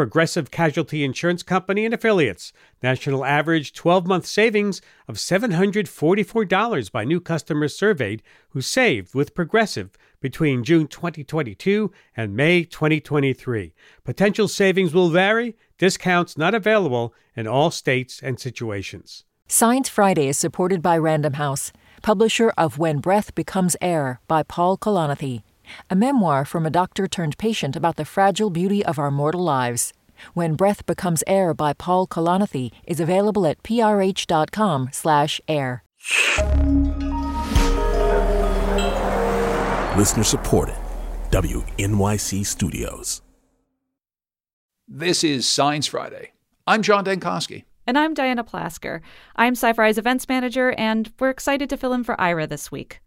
Progressive Casualty Insurance Company and affiliates. National average 12 month savings of $744 by new customers surveyed who saved with Progressive between June 2022 and May 2023. Potential savings will vary, discounts not available in all states and situations. Science Friday is supported by Random House, publisher of When Breath Becomes Air by Paul Kalanithi, a memoir from a doctor turned patient about the fragile beauty of our mortal lives. When Breath Becomes Air by Paul Kalanithi is available at prh.com slash air. Listener supported. WNYC Studios. This is Science Friday. I'm John Dankosky. And I'm Diana Plasker. I'm SciFri's events manager, and we're excited to fill in for Ira this week.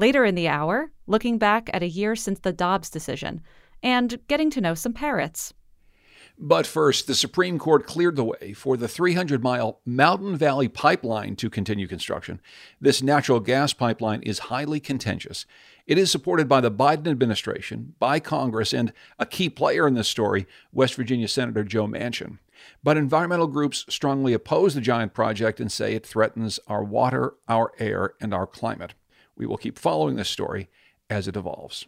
Later in the hour, looking back at a year since the Dobbs decision and getting to know some parrots. But first, the Supreme Court cleared the way for the 300 mile Mountain Valley Pipeline to continue construction. This natural gas pipeline is highly contentious. It is supported by the Biden administration, by Congress, and a key player in this story, West Virginia Senator Joe Manchin. But environmental groups strongly oppose the giant project and say it threatens our water, our air, and our climate. We will keep following this story as it evolves.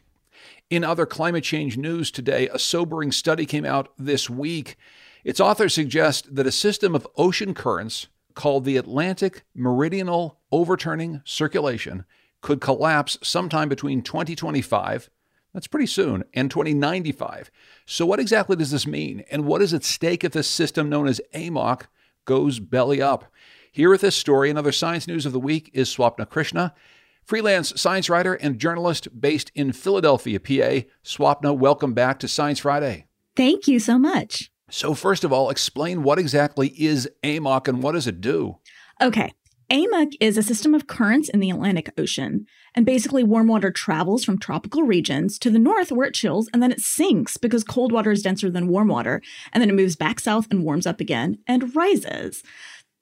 In other climate change news today, a sobering study came out this week. Its authors suggest that a system of ocean currents called the Atlantic Meridional Overturning Circulation could collapse sometime between 2025, that's pretty soon, and 2095. So, what exactly does this mean? And what is at stake if this system known as AMOC goes belly up? Here with this story and other science news of the week is Swapna Krishna. Freelance science writer and journalist based in Philadelphia, PA. Swapna, welcome back to Science Friday. Thank you so much. So, first of all, explain what exactly is AMOC and what does it do? Okay. AMOC is a system of currents in the Atlantic Ocean. And basically, warm water travels from tropical regions to the north where it chills and then it sinks because cold water is denser than warm water. And then it moves back south and warms up again and rises.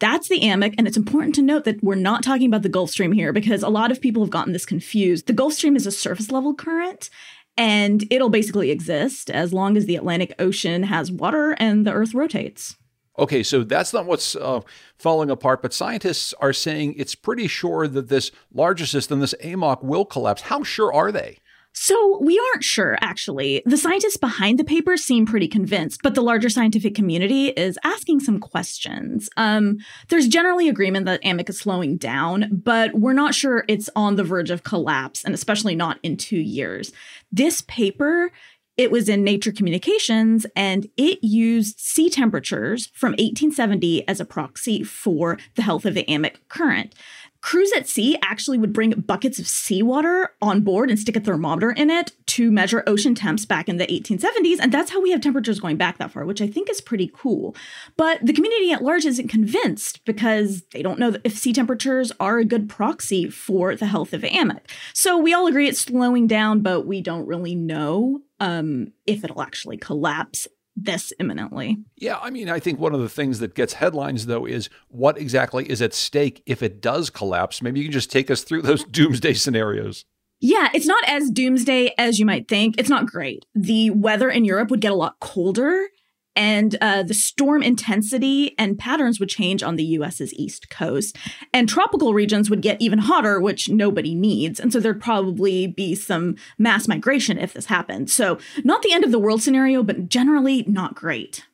That's the AMOC, and it's important to note that we're not talking about the Gulf Stream here because a lot of people have gotten this confused. The Gulf Stream is a surface level current, and it'll basically exist as long as the Atlantic Ocean has water and the Earth rotates. Okay, so that's not what's uh, falling apart, but scientists are saying it's pretty sure that this larger system, this AMOC, will collapse. How sure are they? So, we aren't sure, actually. The scientists behind the paper seem pretty convinced, but the larger scientific community is asking some questions. Um, there's generally agreement that AMOC is slowing down, but we're not sure it's on the verge of collapse, and especially not in two years. This paper it was in Nature Communications and it used sea temperatures from 1870 as a proxy for the health of the AMOC current. Crews at sea actually would bring buckets of seawater on board and stick a thermometer in it to measure ocean temps back in the 1870s. And that's how we have temperatures going back that far, which I think is pretty cool. But the community at large isn't convinced because they don't know if sea temperatures are a good proxy for the health of AMOC. So we all agree it's slowing down, but we don't really know um, if it'll actually collapse this imminently. Yeah, I mean, I think one of the things that gets headlines, though, is what exactly is at stake if it does collapse. Maybe you can just take us through those doomsday scenarios. Yeah, it's not as doomsday as you might think. It's not great. The weather in Europe would get a lot colder and uh, the storm intensity and patterns would change on the US's east coast. And tropical regions would get even hotter, which nobody needs. And so there'd probably be some mass migration if this happened. So, not the end of the world scenario, but generally not great.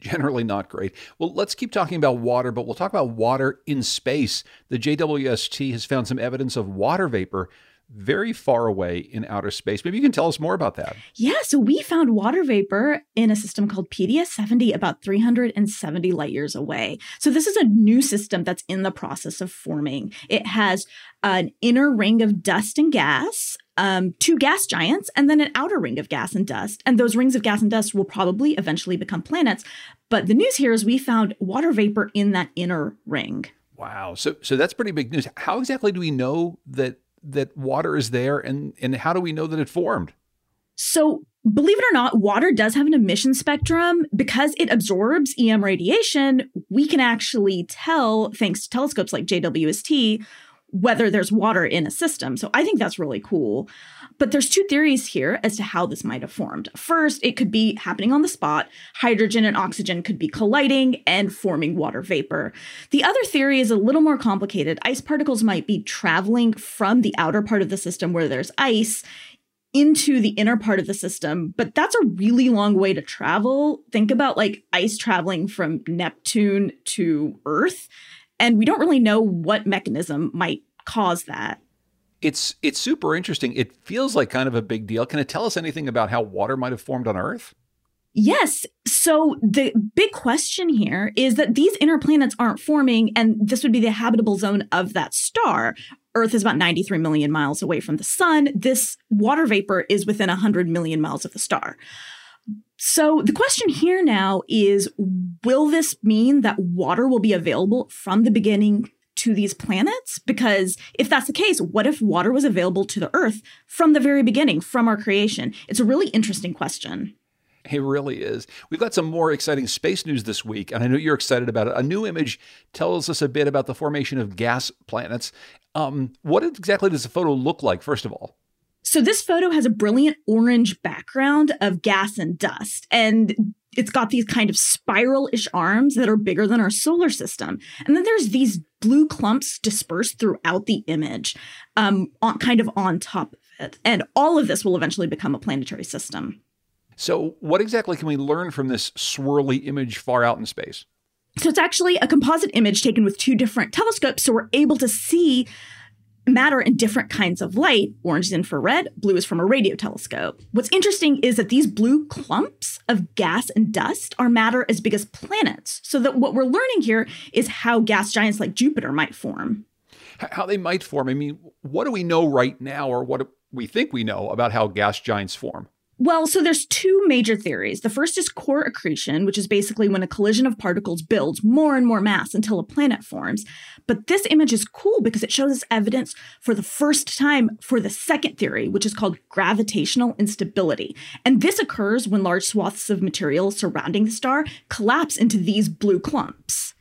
Generally not great. Well, let's keep talking about water, but we'll talk about water in space. The JWST has found some evidence of water vapor very far away in outer space. Maybe you can tell us more about that. Yeah, so we found water vapor in a system called PDS 70 about 370 light years away. So this is a new system that's in the process of forming. It has an inner ring of dust and gas, um, two gas giants, and then an outer ring of gas and dust. And those rings of gas and dust will probably eventually become planets. But the news here is we found water vapor in that inner ring. Wow. So so that's pretty big news. How exactly do we know that that water is there and and how do we know that it formed? So, believe it or not, water does have an emission spectrum. Because it absorbs EM radiation, we can actually tell, thanks to telescopes like JWST, whether there's water in a system. So I think that's really cool. But there's two theories here as to how this might have formed. First, it could be happening on the spot. Hydrogen and oxygen could be colliding and forming water vapor. The other theory is a little more complicated. Ice particles might be traveling from the outer part of the system where there's ice into the inner part of the system, but that's a really long way to travel. Think about like ice traveling from Neptune to Earth and we don't really know what mechanism might cause that. It's it's super interesting. It feels like kind of a big deal. Can it tell us anything about how water might have formed on Earth? Yes. So the big question here is that these inner planets aren't forming, and this would be the habitable zone of that star. Earth is about 93 million miles away from the sun. This water vapor is within 100 million miles of the star. So the question here now is will this mean that water will be available from the beginning to these planets? Because if that's the case, what if water was available to the Earth from the very beginning, from our creation? It's a really interesting question. It really is. We've got some more exciting space news this week, and I know you're excited about it. A new image tells us a bit about the formation of gas planets. Um, what exactly does the photo look like, first of all? So this photo has a brilliant orange background of gas and dust, and it's got these kind of spiral-ish arms that are bigger than our solar system. And then there's these blue clumps dispersed throughout the image, um, on, kind of on top of it. And all of this will eventually become a planetary system. So, what exactly can we learn from this swirly image far out in space? So, it's actually a composite image taken with two different telescopes. So, we're able to see matter in different kinds of light. Orange is infrared, blue is from a radio telescope. What's interesting is that these blue clumps of gas and dust are matter as big as planets. So that what we're learning here is how gas giants like Jupiter might form. How they might form. I mean, what do we know right now or what we think we know about how gas giants form? Well, so there's two major theories. The first is core accretion, which is basically when a collision of particles builds more and more mass until a planet forms. But this image is cool because it shows us evidence for the first time for the second theory, which is called gravitational instability. And this occurs when large swaths of material surrounding the star collapse into these blue clumps.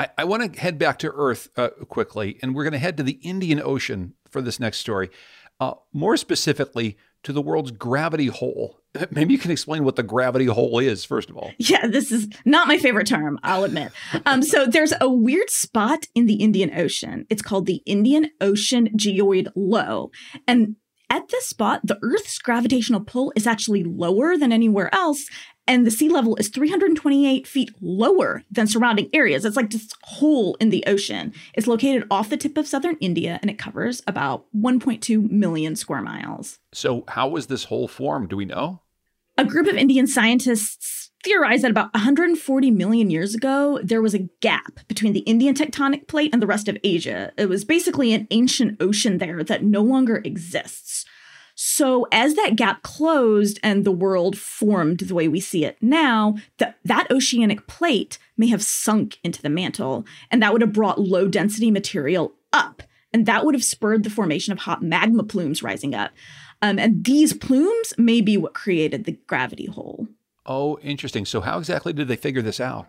I, I want to head back to Earth uh, quickly, and we're going to head to the Indian Ocean for this next story. Uh, more specifically, to the world's gravity hole. Maybe you can explain what the gravity hole is, first of all. Yeah, this is not my favorite term, I'll admit. Um, so there's a weird spot in the Indian Ocean. It's called the Indian Ocean Geoid Low. And at this spot, the Earth's gravitational pull is actually lower than anywhere else, and the sea level is 328 feet lower than surrounding areas. It's like this hole in the ocean. It's located off the tip of southern India and it covers about 1.2 million square miles. So, how was this hole formed? Do we know? A group of Indian scientists theorized that about 140 million years ago, there was a gap between the Indian tectonic plate and the rest of Asia. It was basically an ancient ocean there that no longer exists. So as that gap closed and the world formed the way we see it now, the, that oceanic plate may have sunk into the mantle, and that would have brought low density material up. And that would have spurred the formation of hot magma plumes rising up. Um, and these plumes may be what created the gravity hole. Oh, interesting. So, how exactly did they figure this out?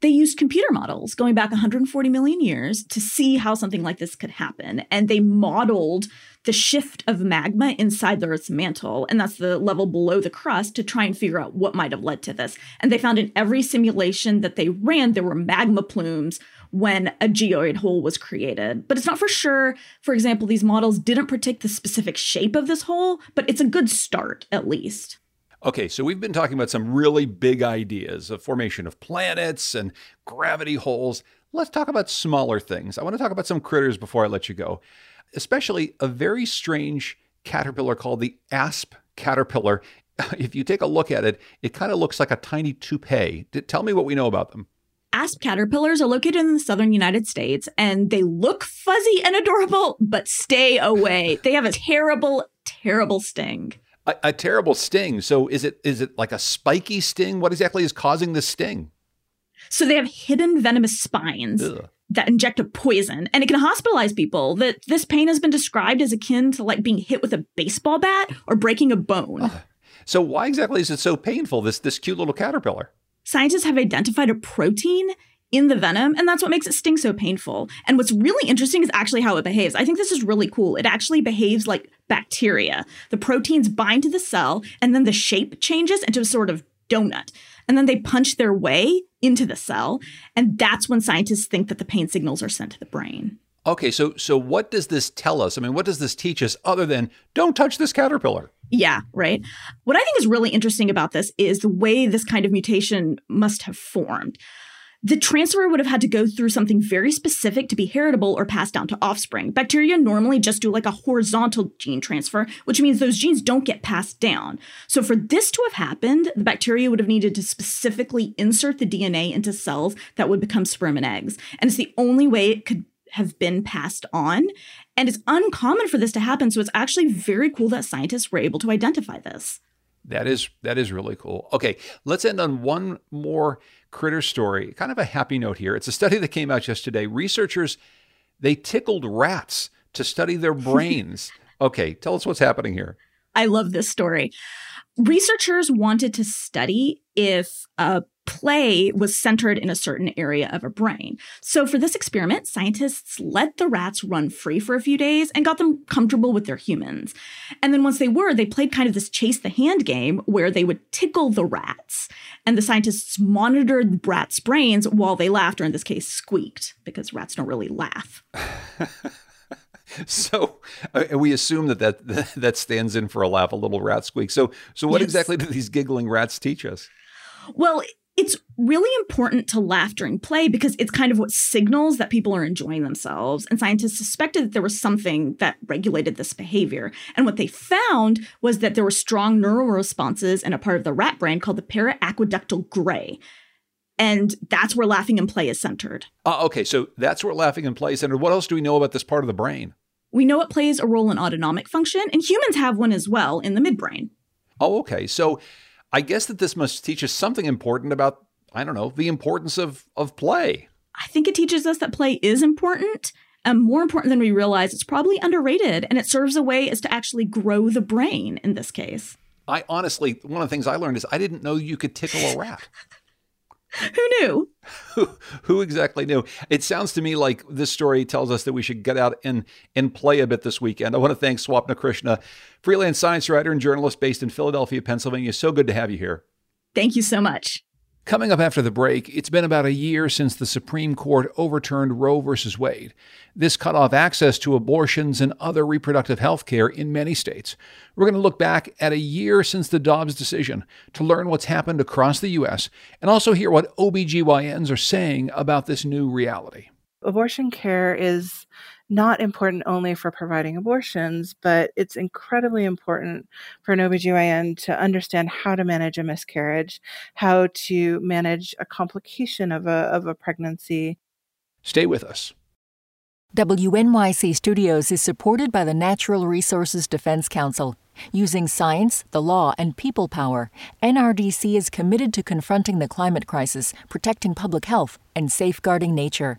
they used computer models going back 140 million years to see how something like this could happen. And they modeled the shift of magma inside the Earth's mantle, and that's the level below the crust, to try and figure out what might have led to this. And they found in every simulation that they ran, there were magma plumes when a geoid hole was created. But it's not for sure. For example, these models didn't predict the specific shape of this hole, but it's a good start, at least. Okay, so we've been talking about some really big ideas of formation of planets and gravity holes. Let's talk about smaller things. I want to talk about some critters before I let you go, especially a very strange caterpillar called the asp caterpillar. If you take a look at it, it kind of looks like a tiny toupee. Tell me what we know about them. Asp caterpillars are located in the southern United States and they look fuzzy and adorable, but stay away. They have a terrible, terrible sting. A, a, terrible sting. So is it is it like a spiky sting? What exactly is causing the sting? So they have hidden venomous spines. Ugh. That inject a poison and it can hospitalize people. That this pain has been described as akin to like being hit with a baseball bat or breaking a bone. So why exactly is it so painful? This this cute little caterpillar. Scientists have identified a protein in the venom, and that's what makes it sting so painful. And what's really interesting is actually how it behaves. I think this is really cool. It actually behaves like bacteria. The proteins bind to the cell, and then the shape changes into a sort of donut. And then they punch their way into the cell. And that's when scientists think that the pain signals are sent to the brain. Okay, so so what does this tell us? I mean, what does this teach us other than don't touch this caterpillar? Yeah, right. What I think is really interesting about this is the way this kind of mutation must have formed. The transfer would have had to go through something very specific to be heritable or passed down to offspring. Bacteria normally just do like a horizontal gene transfer, which means those genes don't get passed down. So, for this to have happened, the bacteria would have needed to specifically insert the DNA into cells that would become sperm and eggs. And it's the only way it could have been passed on. And it's uncommon for this to happen. So, it's actually very cool that scientists were able to identify this. That is that is really cool. Okay, let's end on one more critter story. Kind of a happy note here. It's a study that came out just today. Researchers they tickled rats to study their brains. okay, tell us what's happening here. I love this story. Researchers wanted to study if a play was centered in a certain area of a brain. So, for this experiment, scientists let the rats run free for a few days and got them comfortable with their humans. And then, once they were, they played kind of this chase the hand game where they would tickle the rats. And the scientists monitored the rats' brains while they laughed, or in this case, squeaked, because rats don't really laugh. so uh, we assume that, that that stands in for a laugh, a little rat squeak. So, so what yes. exactly do these giggling rats teach us? Well, it's really important to laugh during play because it's kind of what signals that people are enjoying themselves. And scientists suspected that there was something that regulated this behavior. And what they found was that there were strong neural responses in a part of the rat brain called the periaqueductal gray. And that's where laughing and play is centered. Uh, okay, so that's where laughing and play is centered. What else do we know about this part of the brain? We know it plays a role in autonomic function, and humans have one as well in the midbrain. Oh, okay. So I guess that this must teach us something important about, I don't know, the importance of, of play. I think it teaches us that play is important and more important than we realize. It's probably underrated and it serves a way as to actually grow the brain in this case. I honestly, one of the things I learned is I didn't know you could tickle a rat. Who knew? who, who exactly knew? It sounds to me like this story tells us that we should get out and, and play a bit this weekend. I want to thank Swapna Krishna, freelance science writer and journalist based in Philadelphia, Pennsylvania. So good to have you here. Thank you so much. Coming up after the break, it's been about a year since the Supreme Court overturned Roe v. Wade. This cut off access to abortions and other reproductive health care in many states. We're going to look back at a year since the Dobbs decision to learn what's happened across the U.S. and also hear what OBGYNs are saying about this new reality. Abortion care is not important only for providing abortions, but it's incredibly important for an OBGYN to understand how to manage a miscarriage, how to manage a complication of a, of a pregnancy. Stay with us. WNYC Studios is supported by the Natural Resources Defense Council. Using science, the law, and people power, NRDC is committed to confronting the climate crisis, protecting public health, and safeguarding nature.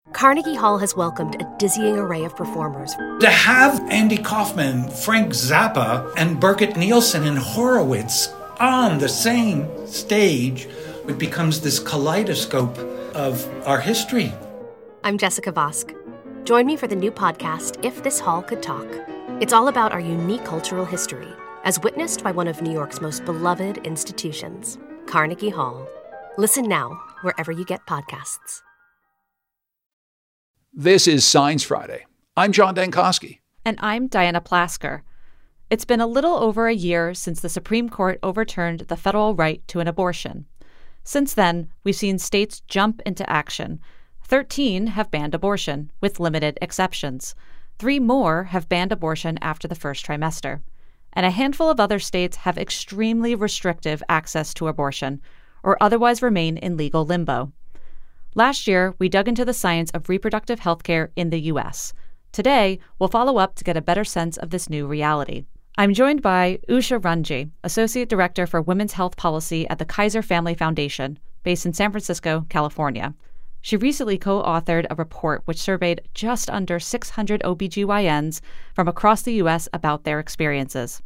Carnegie Hall has welcomed a dizzying array of performers. To have Andy Kaufman, Frank Zappa, and Birgit Nilsson and Horowitz on the same stage, it becomes this kaleidoscope of our history. I'm Jessica Vosk. Join me for the new podcast, If This Hall Could Talk. It's all about our unique cultural history, as witnessed by one of New York's most beloved institutions, Carnegie Hall. Listen now, wherever you get podcasts. This is Science Friday. I'm John Dankosky. And I'm Diana Plasker. It's been a little over a year since the Supreme Court overturned the federal right to an abortion. Since then, we've seen states jump into action. 13 have banned abortion, with limited exceptions. Three more have banned abortion after the first trimester. And a handful of other states have extremely restrictive access to abortion, or otherwise remain in legal limbo. Last year, we dug into the science of reproductive health care in the U.S. Today, we'll follow up to get a better sense of this new reality. I'm joined by Usha Ranji, Associate Director for Women's Health Policy at the Kaiser Family Foundation, based in San Francisco, California. She recently co authored a report which surveyed just under 600 OBGYNs from across the U.S. about their experiences.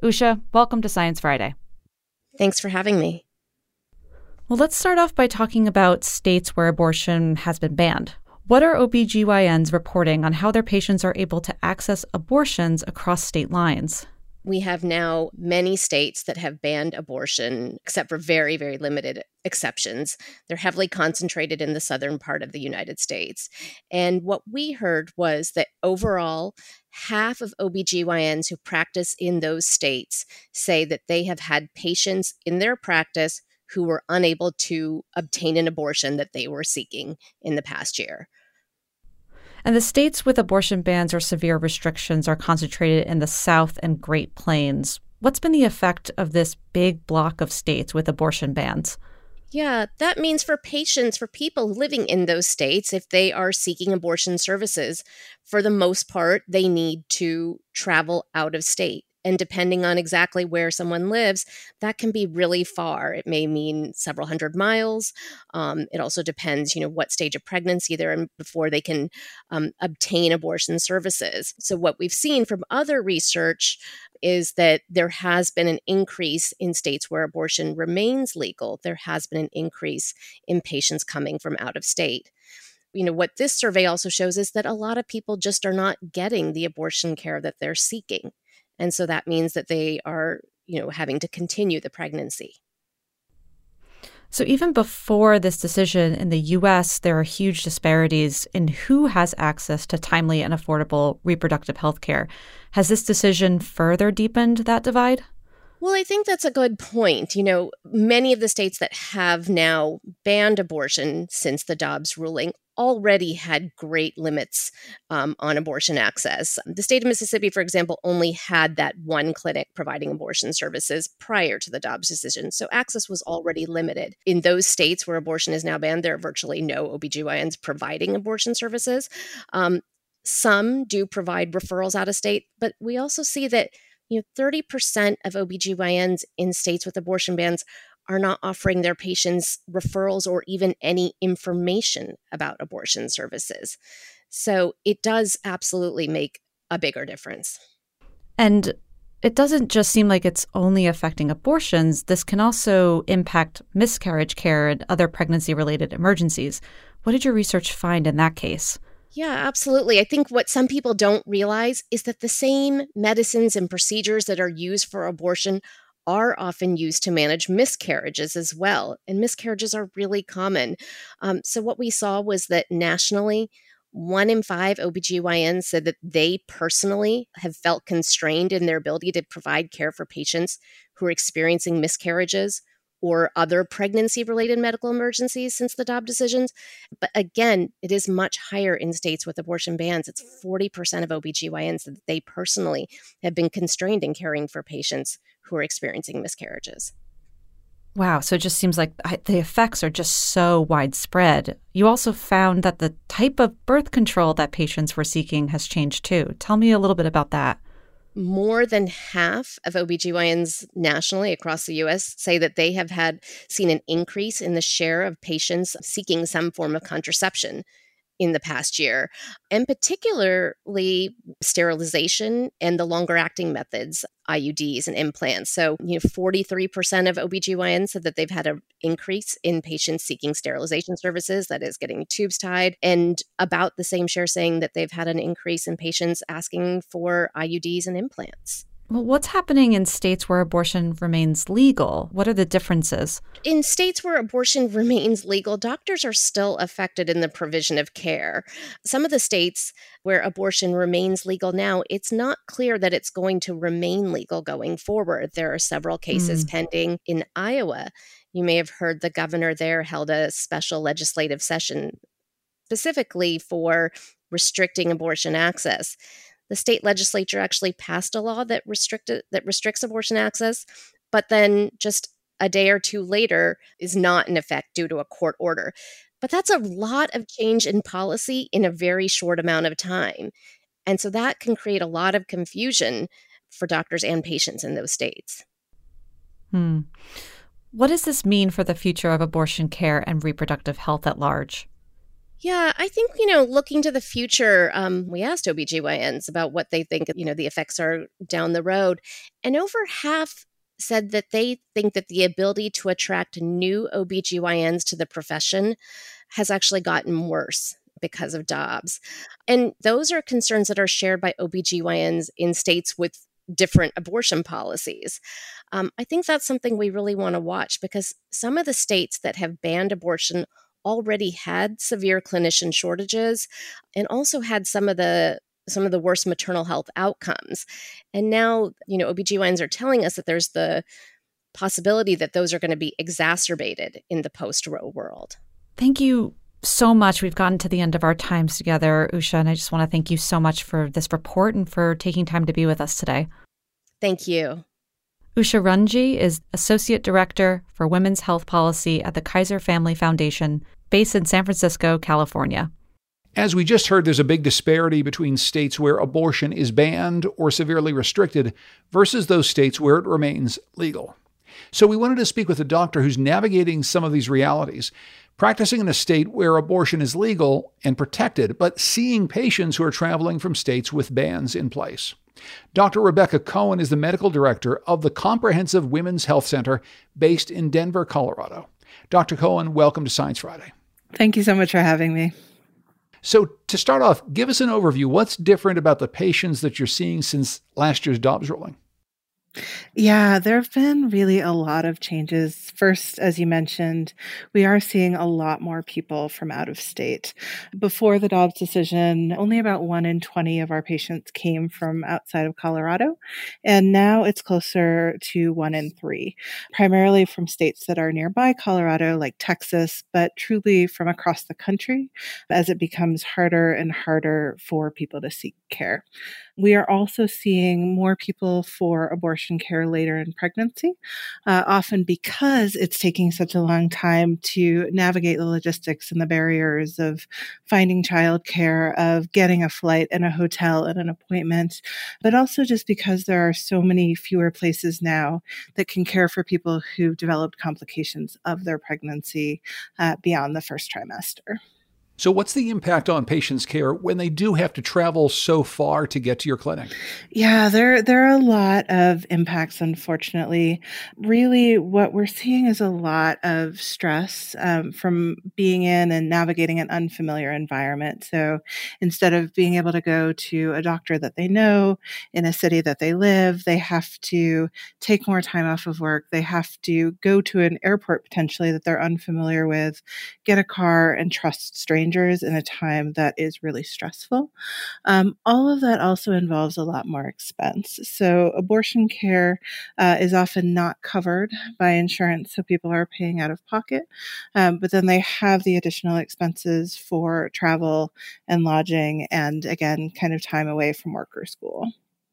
Usha, welcome to Science Friday. Thanks for having me. Well, let's start off by talking about states where abortion has been banned. What are OBGYNs reporting on how their patients are able to access abortions across state lines? We have now many states that have banned abortion, except for very, very limited exceptions. They're heavily concentrated in the southern part of the United States. And what we heard was that overall, half of OBGYNs who practice in those states say that they have had patients in their practice who were unable to obtain an abortion that they were seeking in the past year. And the states with abortion bans or severe restrictions are concentrated in the South and Great Plains. What's been the effect of this big block of states with abortion bans? Yeah, that means for patients, for people living in those states, if they are seeking abortion services, for the most part, they need to travel out of state. And depending on exactly where someone lives, that can be really far. It may mean several hundred miles. Um, it also depends, you know, what stage of pregnancy they're in before they can um, obtain abortion services. So, what we've seen from other research is that there has been an increase in states where abortion remains legal. There has been an increase in patients coming from out of state you know what this survey also shows is that a lot of people just are not getting the abortion care that they're seeking and so that means that they are, you know, having to continue the pregnancy. So, even before this decision in the US, there are huge disparities in who has access to timely and affordable reproductive health care. Has this decision further deepened that divide? Well, I think that's a good point. You know, many of the states that have now banned abortion since the Dobbs ruling already had great limits um, on abortion access. The state of Mississippi, for example, only had that one clinic providing abortion services prior to the Dobbs decision. So access was already limited. In those states where abortion is now banned, there are virtually no OBGYNs providing abortion services. Um, some do provide referrals out of state, but we also see that you know 30% of OBGYNs in states with abortion bans are not offering their patients referrals or even any information about abortion services. So it does absolutely make a bigger difference. And it doesn't just seem like it's only affecting abortions. This can also impact miscarriage care and other pregnancy related emergencies. What did your research find in that case? Yeah, absolutely. I think what some people don't realize is that the same medicines and procedures that are used for abortion are often used to manage miscarriages as well. And miscarriages are really common. Um, so, what we saw was that nationally, one in five OBGYNs said that they personally have felt constrained in their ability to provide care for patients who are experiencing miscarriages or other pregnancy related medical emergencies since the Dobbs decisions. But again, it is much higher in states with abortion bans. It's 40% of OBGYNs that they personally have been constrained in caring for patients who are experiencing miscarriages. Wow. So it just seems like the effects are just so widespread. You also found that the type of birth control that patients were seeking has changed too. Tell me a little bit about that. More than half of OBGYNs nationally across the US say that they have had seen an increase in the share of patients seeking some form of contraception. In the past year, and particularly sterilization and the longer acting methods, IUDs and implants. So, you know, 43% of OBGYNs said that they've had an increase in patients seeking sterilization services, that is, getting tubes tied, and about the same share saying that they've had an increase in patients asking for IUDs and implants. Well, what's happening in states where abortion remains legal? What are the differences? In states where abortion remains legal, doctors are still affected in the provision of care. Some of the states where abortion remains legal now, it's not clear that it's going to remain legal going forward. There are several cases mm. pending in Iowa. You may have heard the governor there held a special legislative session specifically for restricting abortion access the state legislature actually passed a law that restricted that restricts abortion access, but then just a day or two later is not in effect due to a court order. But that's a lot of change in policy in a very short amount of time. And so that can create a lot of confusion for doctors and patients in those states. Hmm. What does this mean for the future of abortion care and reproductive health at large? Yeah, I think, you know, looking to the future, um, we asked OBGYNs about what they think, you know, the effects are down the road. And over half said that they think that the ability to attract new OBGYNs to the profession has actually gotten worse because of Dobbs. And those are concerns that are shared by OBGYNs in states with different abortion policies. Um, I think that's something we really want to watch because some of the states that have banned abortion already had severe clinician shortages and also had some of the some of the worst maternal health outcomes. And now, you know, OBGYNs are telling us that there's the possibility that those are going to be exacerbated in the post Roe world. Thank you so much. We've gotten to the end of our times together, Usha, and I just want to thank you so much for this report and for taking time to be with us today. Thank you. Usha Ranji is Associate Director for Women's Health Policy at the Kaiser Family Foundation, based in San Francisco, California. As we just heard, there's a big disparity between states where abortion is banned or severely restricted versus those states where it remains legal. So we wanted to speak with a doctor who's navigating some of these realities, practicing in a state where abortion is legal and protected, but seeing patients who are traveling from states with bans in place. Dr. Rebecca Cohen is the medical director of the Comprehensive Women's Health Center based in Denver, Colorado. Dr. Cohen, welcome to Science Friday. Thank you so much for having me. So, to start off, give us an overview. What's different about the patients that you're seeing since last year's Dobbs ruling? Yeah, there have been really a lot of changes. First, as you mentioned, we are seeing a lot more people from out of state. Before the Dobbs decision, only about one in 20 of our patients came from outside of Colorado. And now it's closer to one in three, primarily from states that are nearby Colorado, like Texas, but truly from across the country as it becomes harder and harder for people to seek care. We are also seeing more people for abortion care later in pregnancy, uh, often because it's taking such a long time to navigate the logistics and the barriers of finding childcare, of getting a flight and a hotel and an appointment, but also just because there are so many fewer places now that can care for people who've developed complications of their pregnancy uh, beyond the first trimester. So, what's the impact on patients' care when they do have to travel so far to get to your clinic? Yeah, there there are a lot of impacts. Unfortunately, really, what we're seeing is a lot of stress um, from being in and navigating an unfamiliar environment. So, instead of being able to go to a doctor that they know in a city that they live, they have to take more time off of work. They have to go to an airport potentially that they're unfamiliar with, get a car, and trust strangers strangers in a time that is really stressful. Um, all of that also involves a lot more expense. So, abortion care uh, is often not covered by insurance, so people are paying out of pocket. Um, but then they have the additional expenses for travel and lodging, and again, kind of time away from work or school.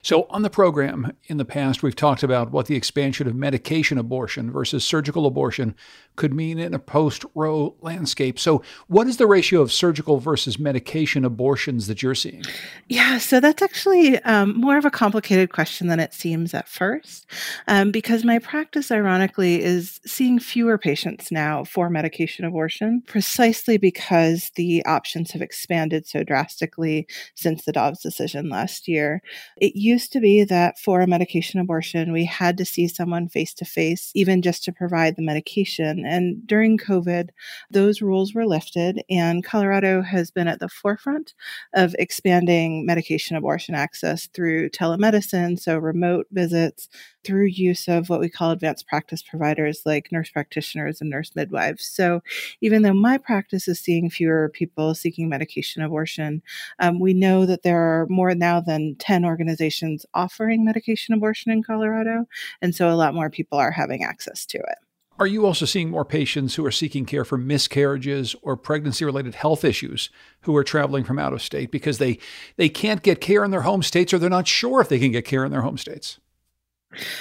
So, on the program in the past, we've talked about what the expansion of medication abortion versus surgical abortion could mean in a post Roe landscape. So, what is the ratio of surgical versus medication abortions that you're seeing? Yeah, so that's actually um, more of a complicated question than it seems at first, um, because my practice, ironically, is seeing fewer patients now for medication abortion, precisely because the options have expanded so drastically since the Dobbs decision last year. It used to be that for a medication abortion, we had to see someone face to face, even just to provide the medication. And during COVID, those rules were lifted, and Colorado has been at the forefront of expanding medication abortion access through telemedicine, so remote visits, through use of what we call advanced practice providers like nurse practitioners and nurse midwives. So, even though my practice is seeing fewer people seeking medication abortion, um, we know that there are more now than 10 organizations offering medication abortion in Colorado. And so, a lot more people are having access to it. Are you also seeing more patients who are seeking care for miscarriages or pregnancy related health issues who are traveling from out of state because they, they can't get care in their home states or they're not sure if they can get care in their home states?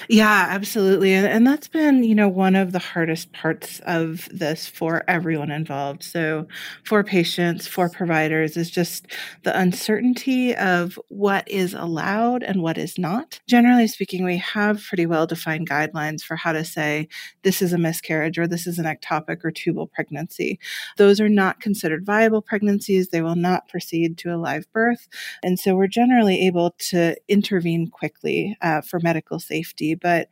Yeah, absolutely. And, and that's been, you know, one of the hardest parts of this for everyone involved. So, for patients, for providers, is just the uncertainty of what is allowed and what is not. Generally speaking, we have pretty well defined guidelines for how to say this is a miscarriage or this is an ectopic or tubal pregnancy. Those are not considered viable pregnancies. They will not proceed to a live birth. And so, we're generally able to intervene quickly uh, for medical safety safety. But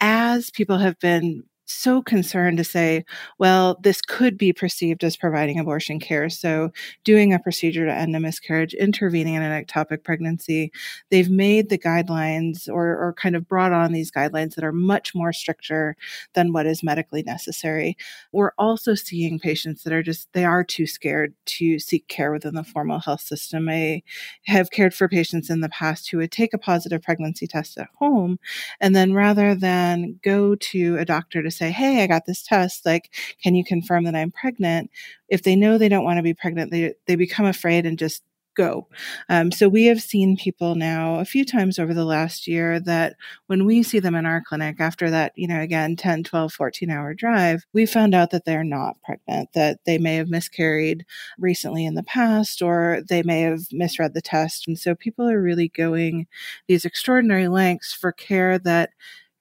as people have been so concerned to say, well, this could be perceived as providing abortion care. So, doing a procedure to end a miscarriage, intervening in an ectopic pregnancy, they've made the guidelines or, or kind of brought on these guidelines that are much more stricter than what is medically necessary. We're also seeing patients that are just, they are too scared to seek care within the formal health system. I have cared for patients in the past who would take a positive pregnancy test at home and then rather than go to a doctor to say, Hey, I got this test. Like, can you confirm that I'm pregnant? If they know they don't want to be pregnant, they, they become afraid and just go. Um, so we have seen people now a few times over the last year that when we see them in our clinic after that, you know, again, 10, 12, 14 hour drive, we found out that they're not pregnant, that they may have miscarried recently in the past or they may have misread the test. And so people are really going these extraordinary lengths for care that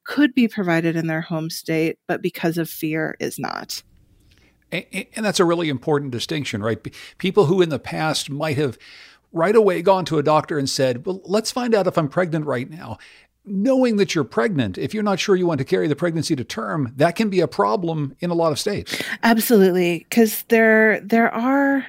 could be provided in their home state, but because of fear is not. And, that's a really important distinction, right? People who in the past might have right away gone to a doctor and said, Well, let's find out if I'm pregnant right now. Knowing that you're pregnant, if you're not sure you want to carry the pregnancy to term, that can be a problem in a lot of states. Absolutely, because there there are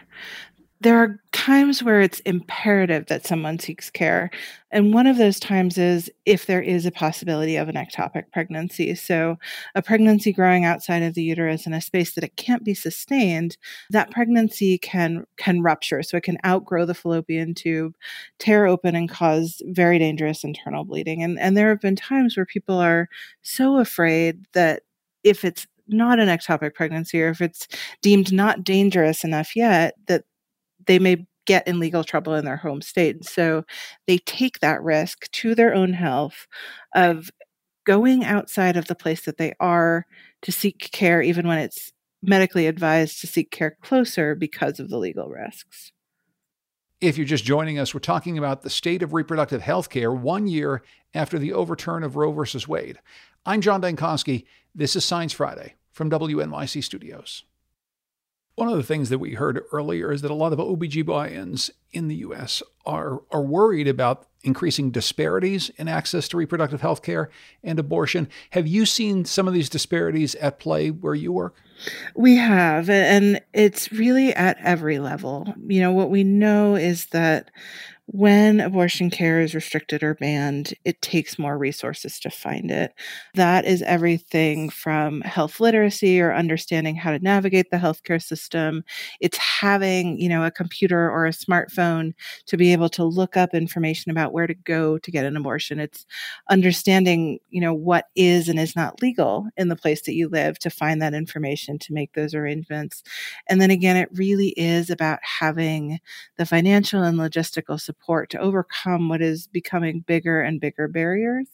there are times where it's imperative that someone seeks care. And one of those times is if there is a possibility of an ectopic pregnancy. So, a pregnancy growing outside of the uterus in a space that it can't be sustained, that pregnancy can can rupture. So it can outgrow the fallopian tube, tear open and cause very dangerous internal bleeding. And and there have been times where people are so afraid that if it's not an ectopic pregnancy or if it's deemed not dangerous enough yet that they may get in legal trouble in their home state. And So they take that risk to their own health of going outside of the place that they are to seek care, even when it's medically advised to seek care closer because of the legal risks. If you're just joining us, we're talking about the state of reproductive health care one year after the overturn of Roe v. Wade. I'm John Dankosky. This is Science Friday from WNYC Studios. One of the things that we heard earlier is that a lot of OBGYNs in the US are, are worried about increasing disparities in access to reproductive health care and abortion. Have you seen some of these disparities at play where you work? We have, and it's really at every level. You know, what we know is that when abortion care is restricted or banned, it takes more resources to find it. That is everything from health literacy or understanding how to navigate the healthcare system. It's having, you know, a computer or a smartphone to be able to look up information about where to go to get an abortion. It's understanding, you know, what is and is not legal in the place that you live to find that information to make those arrangements. And then again, it really is about having the financial and logistical support support to overcome what is becoming bigger and bigger barriers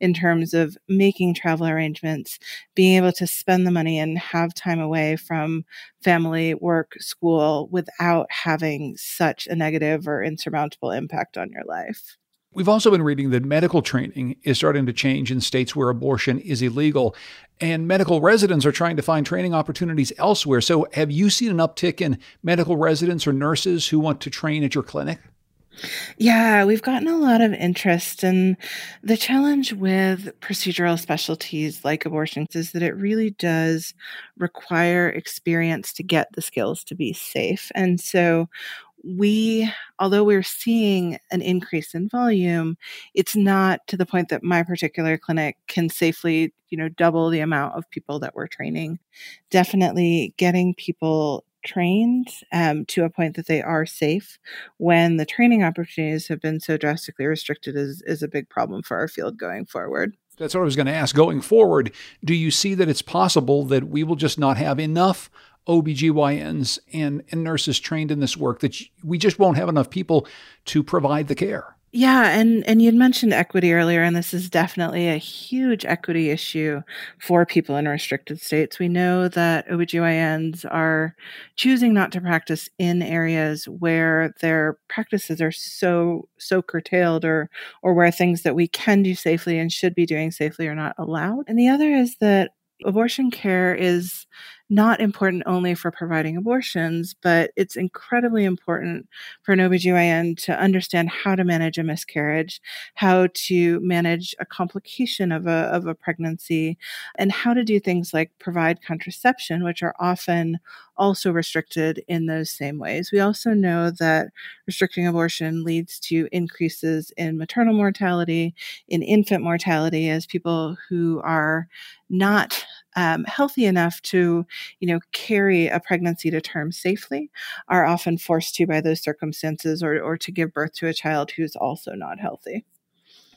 in terms of making travel arrangements, being able to spend the money and have time away from family, work, school without having such a negative or insurmountable impact on your life. We've also been reading that medical training is starting to change in states where abortion is illegal, and medical residents are trying to find training opportunities elsewhere. So, have you seen an uptick in medical residents or nurses who want to train at your clinic? Yeah, we've gotten a lot of interest. And the challenge with procedural specialties like abortions is that it really does require experience to get the skills to be safe. And so we, although we're seeing an increase in volume, it's not to the point that my particular clinic can safely, you know, double the amount of people that we're training. Definitely getting people trained um, to a point that they are safe when the training opportunities have been so drastically restricted is, is a big problem for our field going forward. That's what I was going to ask. Going forward, do you see that it's possible that we will just not have enough OBGYNs and, and nurses trained in this work, that we just won't have enough people to provide the care? Yeah, and and you'd mentioned equity earlier, and this is definitely a huge equity issue for people in restricted states. We know that OBGYNs are choosing not to practice in areas where their practices are so so curtailed or or where things that we can do safely and should be doing safely are not allowed. And the other is that abortion care is not important only for providing abortions, but it's incredibly important for an OBGYN to understand how to manage a miscarriage, how to manage a complication of a, of a pregnancy, and how to do things like provide contraception, which are often also restricted in those same ways. We also know that restricting abortion leads to increases in maternal mortality, in infant mortality, as people who are not um, healthy enough to, you know, carry a pregnancy to term safely are often forced to by those circumstances or, or to give birth to a child who's also not healthy.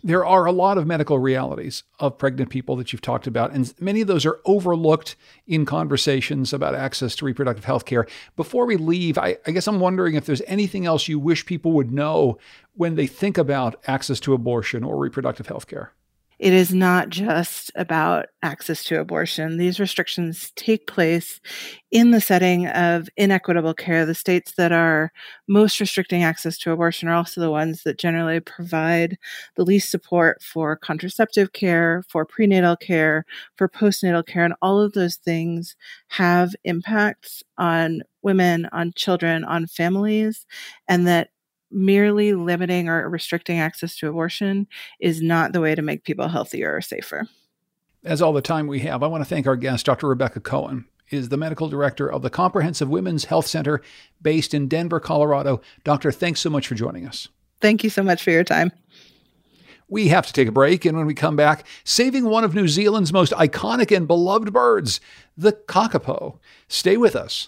There are a lot of medical realities of pregnant people that you've talked about, and many of those are overlooked in conversations about access to reproductive health care. Before we leave, I, I guess I'm wondering if there's anything else you wish people would know when they think about access to abortion or reproductive health care. It is not just about access to abortion. These restrictions take place in the setting of inequitable care. The states that are most restricting access to abortion are also the ones that generally provide the least support for contraceptive care, for prenatal care, for postnatal care, and all of those things have impacts on women, on children, on families, and that merely limiting or restricting access to abortion is not the way to make people healthier or safer. As all the time we have, I want to thank our guest, Dr. Rebecca Cohen, is the medical director of the Comprehensive Women's Health Center based in Denver, Colorado. Doctor, thanks so much for joining us. Thank you so much for your time. We have to take a break, and when we come back, saving one of New Zealand's most iconic and beloved birds, the kakapo. Stay with us.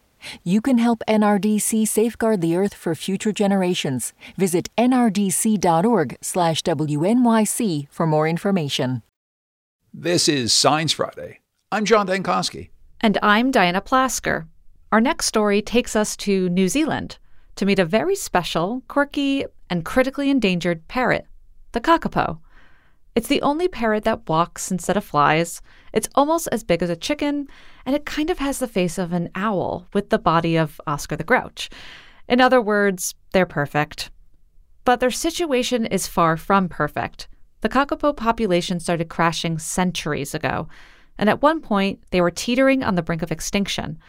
You can help NRDC safeguard the earth for future generations. Visit nrdc.org/wnyc for more information. This is Science Friday. I'm John Dankosky. And I'm Diana Plasker. Our next story takes us to New Zealand to meet a very special, quirky, and critically endangered parrot, the kakapo. It's the only parrot that walks instead of flies. It's almost as big as a chicken, and it kind of has the face of an owl with the body of Oscar the Grouch. In other words, they're perfect. But their situation is far from perfect. The kakapo population started crashing centuries ago, and at one point they were teetering on the brink of extinction.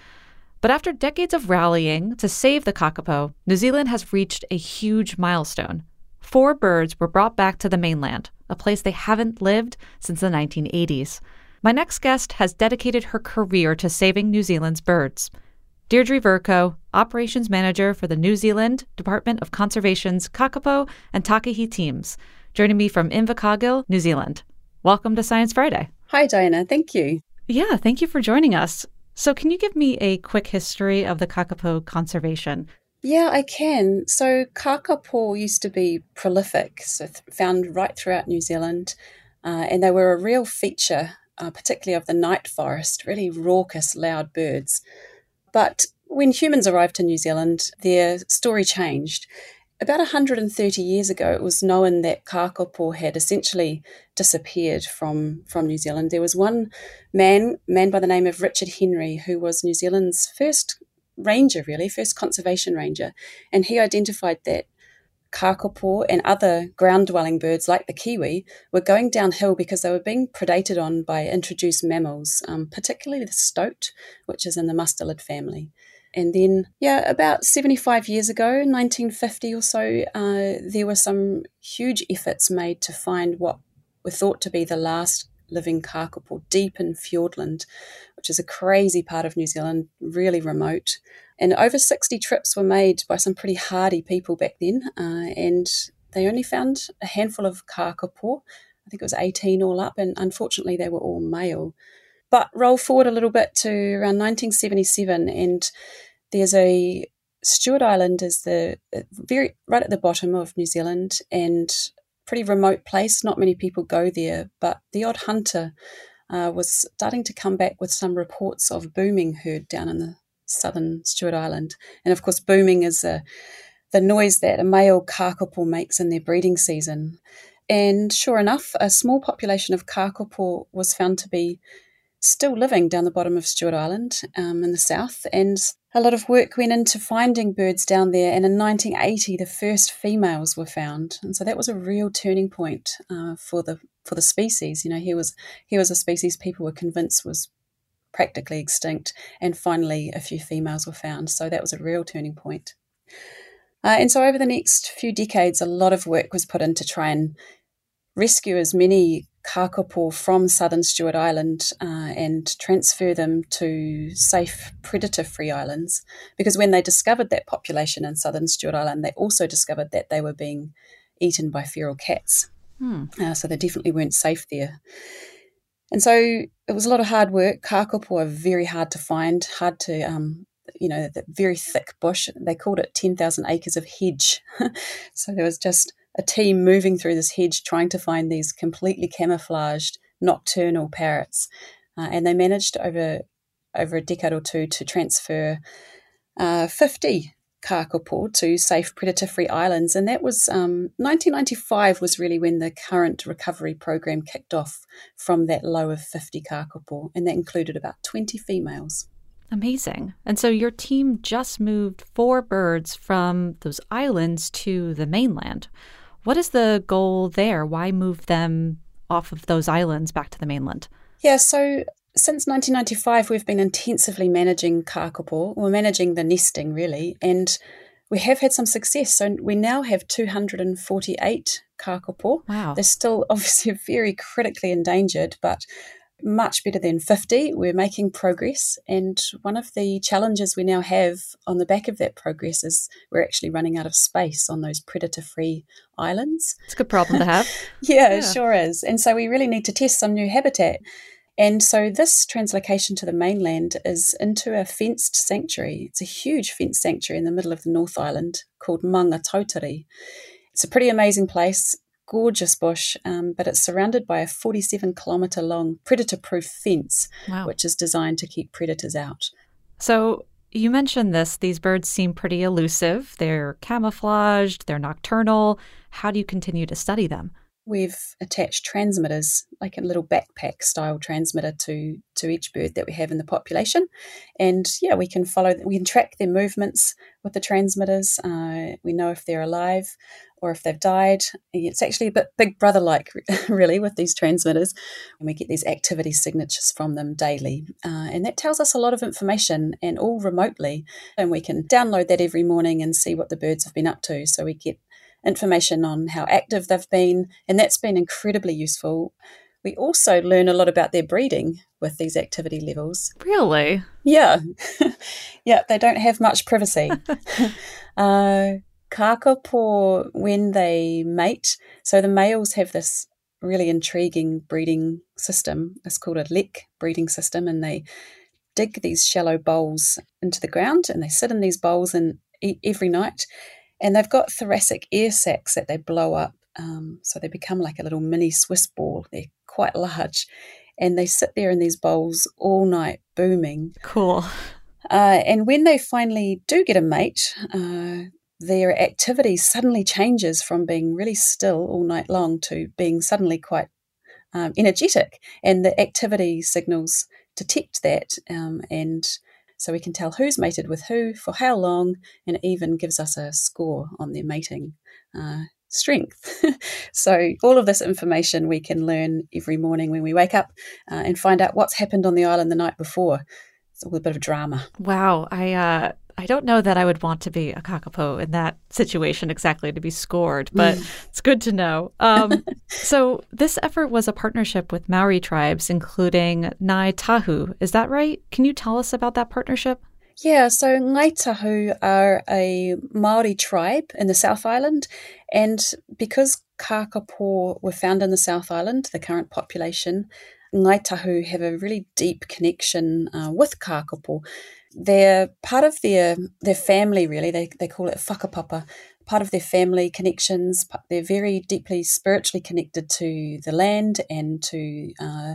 But after decades of rallying to save the kakapo, New Zealand has reached a huge milestone. Four birds were brought back to the mainland, a place they haven't lived since the 1980s. My next guest has dedicated her career to saving New Zealand's birds. Deirdre Vercoe, Operations Manager for the New Zealand Department of Conservation's Kakapo and Takahe teams, joining me from Invercargill, New Zealand. Welcome to Science Friday. Hi, Diana. Thank you. Yeah, thank you for joining us. So, can you give me a quick history of the kakapo conservation? Yeah, I can. So, kakapo used to be prolific, so th- found right throughout New Zealand, uh, and they were a real feature, uh, particularly of the night forest, really raucous, loud birds. But when humans arrived to New Zealand, their story changed. About 130 years ago, it was known that kakapo had essentially disappeared from, from New Zealand. There was one man, man by the name of Richard Henry, who was New Zealand's first ranger, really, first conservation ranger, and he identified that kakapo and other ground dwelling birds like the kiwi were going downhill because they were being predated on by introduced mammals, um, particularly the stoat, which is in the mustelid family. And then, yeah, about 75 years ago, 1950 or so, uh, there were some huge efforts made to find what were thought to be the last living kakapo deep in Fiordland, which is a crazy part of New Zealand, really remote. And over 60 trips were made by some pretty hardy people back then, uh, and they only found a handful of kakapo. I think it was 18 all up, and unfortunately, they were all male. But roll forward a little bit to around 1977, and there's a Stewart Island is the very right at the bottom of New Zealand and pretty remote place. Not many people go there, but the odd hunter uh, was starting to come back with some reports of booming heard down in the southern Stewart Island. And of course, booming is a, the noise that a male kakapo makes in their breeding season. And sure enough, a small population of kakapo was found to be still living down the bottom of Stewart Island um, in the south. And a lot of work went into finding birds down there. And in 1980, the first females were found. And so that was a real turning point uh, for the for the species. You know, here was here was a species people were convinced was practically extinct, and finally a few females were found. So that was a real turning point. Uh, and so over the next few decades, a lot of work was put in to try and rescue as many kakapo from southern Stewart Island uh, and transfer them to safe predator free islands. Because when they discovered that population in southern Stewart Island, they also discovered that they were being eaten by feral cats. Hmm. Uh, so they definitely weren't safe there. And so it was a lot of hard work. Kakapo are very hard to find, hard to, um, you know, the very thick bush. They called it 10,000 acres of hedge. so there was just a team moving through this hedge trying to find these completely camouflaged nocturnal parrots. Uh, and they managed over over a decade or two to transfer uh, 50 kakapo to safe predator-free islands, and that was um, 1995 was really when the current recovery program kicked off from that low of 50 kakapo, and that included about 20 females. Amazing. And so your team just moved four birds from those islands to the mainland. What is the goal there? Why move them off of those islands back to the mainland? Yeah, so since 1995, we've been intensively managing kakapo. We're managing the nesting, really, and we have had some success. So we now have 248 kakapo. Wow. They're still obviously very critically endangered, but much better than 50. We're making progress. And one of the challenges we now have on the back of that progress is we're actually running out of space on those predator free islands. It's a good problem to have. yeah, yeah, it sure is. And so we really need to test some new habitat. And so this translocation to the mainland is into a fenced sanctuary. It's a huge fenced sanctuary in the middle of the North Island called Maungatautari. It's a pretty amazing place gorgeous bush, um, but it's surrounded by a 47 kilometre long predator proof fence, wow. which is designed to keep predators out. So, you mentioned this. These birds seem pretty elusive. They're camouflaged, they're nocturnal. How do you continue to study them? We've attached transmitters, like a little backpack style transmitter to to each bird that we have in the population, and yeah, we can follow. We can track their movements with the transmitters. Uh, we know if they're alive or if they've died. It's actually a bit big brother like, really, with these transmitters. And we get these activity signatures from them daily. Uh, and that tells us a lot of information and all remotely. And we can download that every morning and see what the birds have been up to. So we get information on how active they've been, and that's been incredibly useful. We also learn a lot about their breeding with these activity levels. Really? Yeah. yeah, they don't have much privacy. uh, kakapo, when they mate, so the males have this really intriguing breeding system. It's called a lek breeding system, and they dig these shallow bowls into the ground and they sit in these bowls and eat every night. And they've got thoracic air sacs that they blow up. Um, so they become like a little mini Swiss ball. They're quite large. And they sit there in these bowls all night booming. Cool. Uh, and when they finally do get a mate, uh, their activity suddenly changes from being really still all night long to being suddenly quite um, energetic. And the activity signals detect that um, and so we can tell who's mated with who for how long and it even gives us a score on their mating uh, strength so all of this information we can learn every morning when we wake up uh, and find out what's happened on the island the night before it's all a bit of drama wow i uh I don't know that I would want to be a kakapo in that situation exactly to be scored, but mm. it's good to know. Um, so this effort was a partnership with Maori tribes, including Ngai Tahu. Is that right? Can you tell us about that partnership? Yeah, so Ngai Tahu are a Maori tribe in the South Island, and because kakapo were found in the South Island, the current population, Ngai Tahu have a really deep connection uh, with kakapo they're part of their their family really. They, they call it whakapapa. Part of their family connections. They're very deeply spiritually connected to the land and to uh,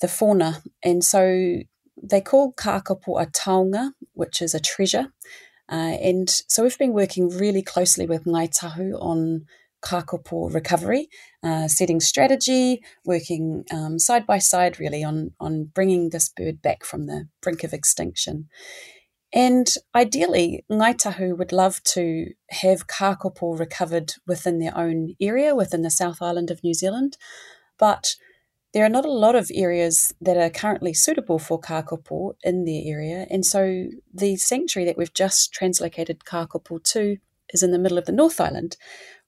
the fauna. And so they call kakapo a taonga which is a treasure. Uh, and so we've been working really closely with Ngai Tahu on kakapo recovery, uh, setting strategy, working um, side by side really on, on bringing this bird back from the brink of extinction. And ideally, Ngai Tahu would love to have kakapo recovered within their own area, within the South Island of New Zealand. But there are not a lot of areas that are currently suitable for kakapo in their area. And so the sanctuary that we've just translocated kakapo to is in the middle of the North Island,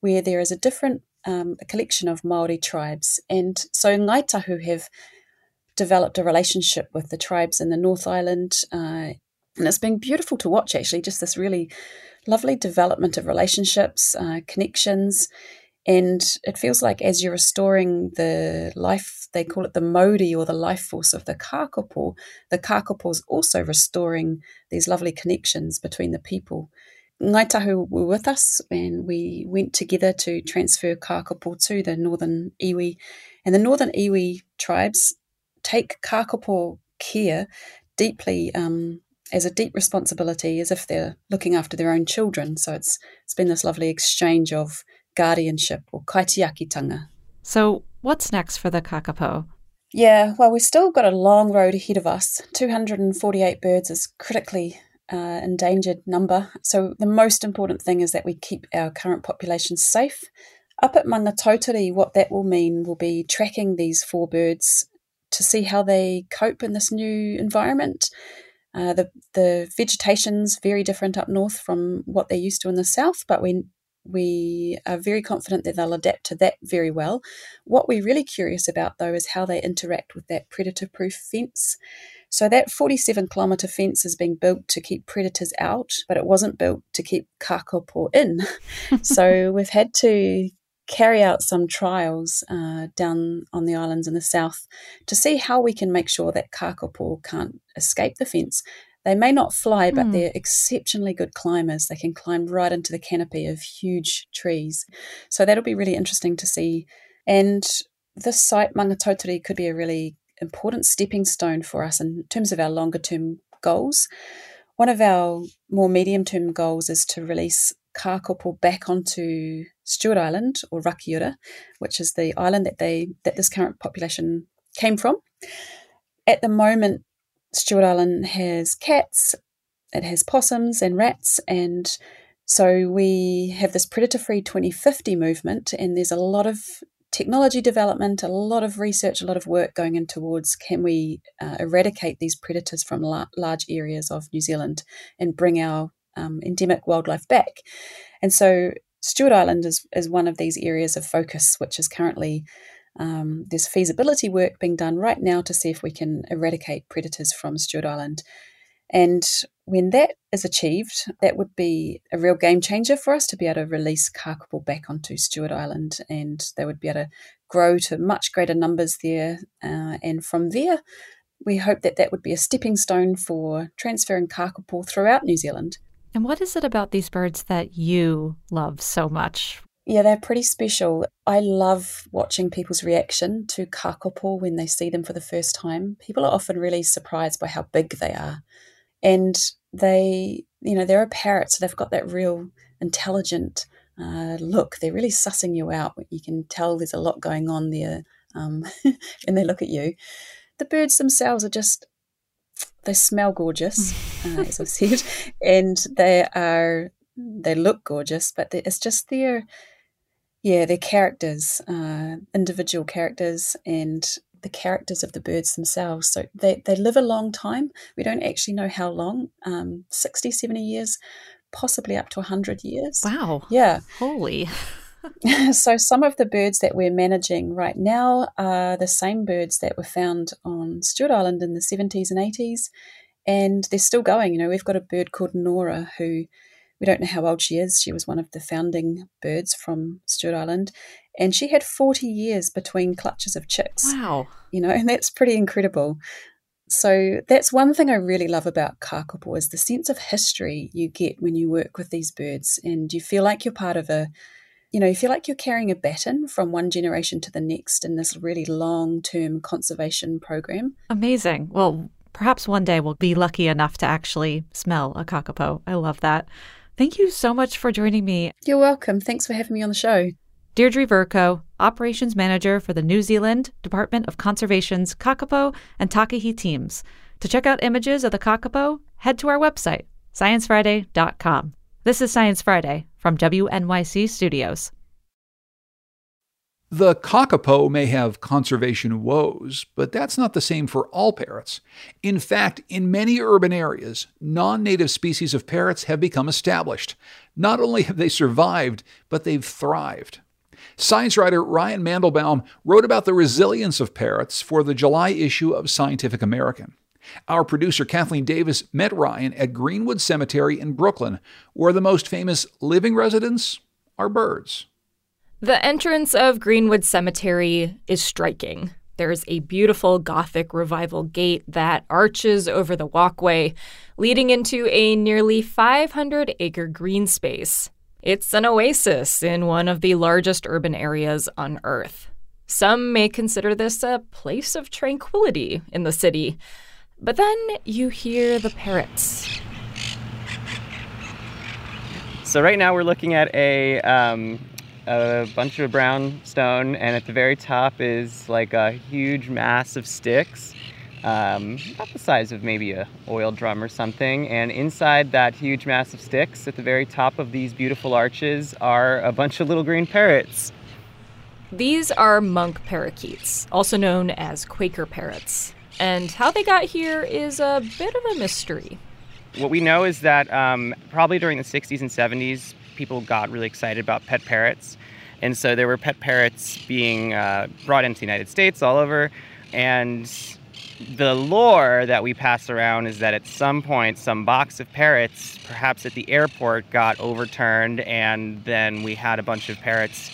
where there is a different um, a collection of Maori tribes, and so Ngai Tahu have developed a relationship with the tribes in the North Island, uh, and it's been beautiful to watch. Actually, just this really lovely development of relationships, uh, connections, and it feels like as you're restoring the life, they call it the mauri or the life force of the kakapo, the kakapo is also restoring these lovely connections between the people. Ngai Tahu were with us and we went together to transfer kakapo to the northern iwi. And the northern iwi tribes take kakapo care deeply um, as a deep responsibility as if they're looking after their own children. So it's it's been this lovely exchange of guardianship or kaitiakitanga. So what's next for the kakapo? Yeah, well, we've still got a long road ahead of us. 248 birds is critically uh, endangered number. So the most important thing is that we keep our current population safe. Up at Maungatautari, what that will mean will be tracking these four birds to see how they cope in this new environment. Uh, the the vegetation's very different up north from what they're used to in the south, but we we are very confident that they'll adapt to that very well. What we're really curious about, though, is how they interact with that predator proof fence. So that 47 kilometre fence is being built to keep predators out, but it wasn't built to keep kakapo in. so we've had to carry out some trials uh, down on the islands in the south to see how we can make sure that kakapo can't escape the fence. They may not fly, but mm. they're exceptionally good climbers. They can climb right into the canopy of huge trees. So that'll be really interesting to see. And this site, Maungatautari, could be a really important stepping stone for us in terms of our longer term goals. One of our more medium term goals is to release kakapo back onto Stewart Island or Rakiura, which is the island that they that this current population came from. At the moment, Stewart Island has cats, it has possums and rats, and so we have this predator free 2050 movement, and there's a lot of technology development, a lot of research, a lot of work going in towards can we uh, eradicate these predators from la- large areas of New Zealand and bring our um, endemic wildlife back. And so Stewart Island is, is one of these areas of focus, which is currently um, there's feasibility work being done right now to see if we can eradicate predators from Stewart Island. And when that is achieved, that would be a real game changer for us to be able to release kakapo back onto Stewart Island, and they would be able to grow to much greater numbers there. Uh, and from there, we hope that that would be a stepping stone for transferring kakapo throughout New Zealand. And what is it about these birds that you love so much? Yeah, they're pretty special. I love watching people's reaction to kakapo when they see them for the first time. People are often really surprised by how big they are. And they, you know, they're a parrot, so they've got that real intelligent uh, look. They're really sussing you out. You can tell there's a lot going on there um, when they look at you. The birds themselves are just, they smell gorgeous, uh, as I said, and they are, they look gorgeous, but it's just their, yeah, their characters, uh, individual characters, and the characters of the birds themselves. So they, they live a long time. We don't actually know how long, um, 60, 70 years, possibly up to 100 years. Wow. Yeah. Holy. so some of the birds that we're managing right now are the same birds that were found on Stewart Island in the 70s and 80s. And they're still going. You know, we've got a bird called Nora who we don't know how old she is. She was one of the founding birds from Stewart Island. And she had 40 years between clutches of chicks. Wow. You know, and that's pretty incredible. So that's one thing I really love about kakapo is the sense of history you get when you work with these birds and you feel like you're part of a you know, you feel like you're carrying a baton from one generation to the next in this really long-term conservation program. Amazing. Well, perhaps one day we'll be lucky enough to actually smell a kakapo. I love that. Thank you so much for joining me. You're welcome. Thanks for having me on the show. Deirdre Vercoe, Operations Manager for the New Zealand Department of Conservation's Kakapo and Takahe teams. To check out images of the Kakapo, head to our website, sciencefriday.com. This is Science Friday from WNYC Studios. The kakapo may have conservation woes, but that's not the same for all parrots. In fact, in many urban areas, non native species of parrots have become established. Not only have they survived, but they've thrived. Science writer Ryan Mandelbaum wrote about the resilience of parrots for the July issue of Scientific American. Our producer Kathleen Davis met Ryan at Greenwood Cemetery in Brooklyn, where the most famous living residents are birds. The entrance of Greenwood Cemetery is striking. There's a beautiful Gothic revival gate that arches over the walkway, leading into a nearly 500 acre green space. It's an oasis in one of the largest urban areas on Earth. Some may consider this a place of tranquility in the city. But then you hear the parrots. So, right now we're looking at a, um, a bunch of brownstone, and at the very top is like a huge mass of sticks um, about the size of maybe a oil drum or something. And inside that huge mass of sticks, at the very top of these beautiful arches, are a bunch of little green parrots. These are monk parakeets, also known as Quaker parrots. And how they got here is a bit of a mystery. What we know is that um, probably during the 60s and 70s, people got really excited about pet parrots. And so there were pet parrots being uh, brought into the United States all over. And the lore that we pass around is that at some point, some box of parrots, perhaps at the airport, got overturned, and then we had a bunch of parrots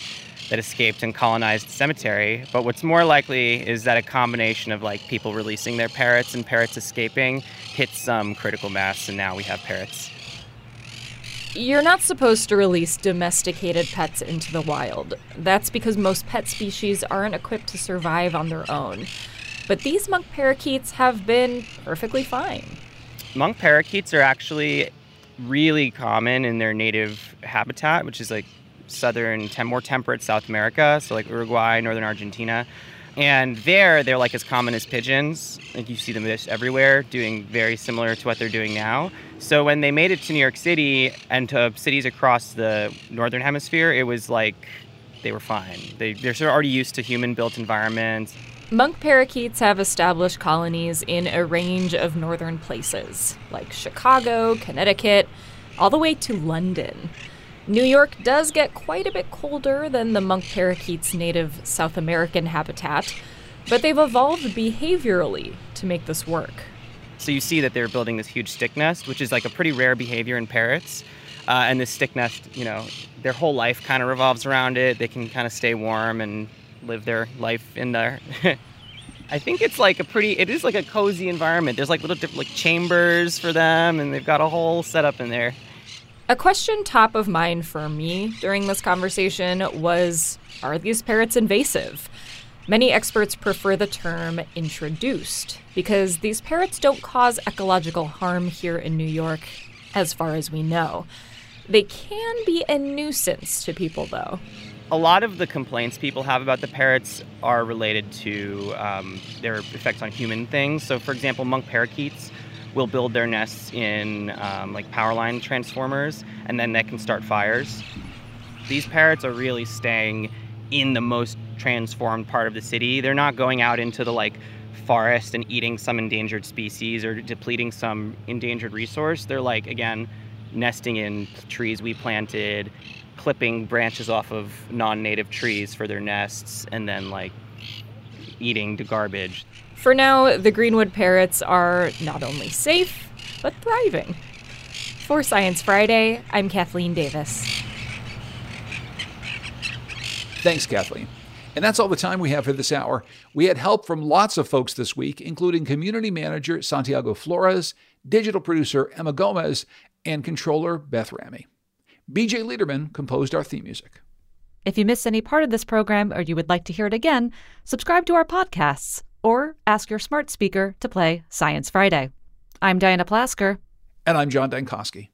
that escaped and colonized the cemetery. But what's more likely is that a combination of like people releasing their parrots and parrots escaping hit some critical mass, and now we have parrots. You're not supposed to release domesticated pets into the wild. That's because most pet species aren't equipped to survive on their own. But these monk parakeets have been perfectly fine. Monk parakeets are actually really common in their native habitat, which is like southern, more temperate South America, so like Uruguay, northern Argentina. And there, they're like as common as pigeons. Like you see them just everywhere, doing very similar to what they're doing now. So when they made it to New York City and to cities across the northern hemisphere, it was like they were fine. They, they're sort of already used to human-built environments. Monk parakeets have established colonies in a range of northern places, like Chicago, Connecticut, all the way to London. New York does get quite a bit colder than the monk parakeet's native South American habitat, but they've evolved behaviorally to make this work. So you see that they're building this huge stick nest, which is like a pretty rare behavior in parrots. Uh, and this stick nest, you know, their whole life kind of revolves around it. They can kind of stay warm and live their life in there. I think it's like a pretty, it is like a cozy environment. There's like little different like chambers for them, and they've got a whole setup in there. A question top of mind for me during this conversation was Are these parrots invasive? Many experts prefer the term introduced because these parrots don't cause ecological harm here in New York, as far as we know. They can be a nuisance to people, though. A lot of the complaints people have about the parrots are related to um, their effects on human things. So, for example, monk parakeets will build their nests in um, like power line transformers, and then that can start fires. These parrots are really staying in the most transformed part of the city. They're not going out into the like forest and eating some endangered species or depleting some endangered resource. They're like again nesting in trees we planted, clipping branches off of non-native trees for their nests and then like eating the garbage. For now, the Greenwood parrots are not only safe, but thriving. For Science Friday, I'm Kathleen Davis. Thanks, Kathleen. And that's all the time we have for this hour. We had help from lots of folks this week, including community manager Santiago Flores, digital producer Emma Gomez, and controller Beth Ramy. BJ Liederman composed our theme music. If you missed any part of this program or you would like to hear it again, subscribe to our podcasts or ask your smart speaker to play Science Friday. I'm Diana Plasker. And I'm John Dankosky.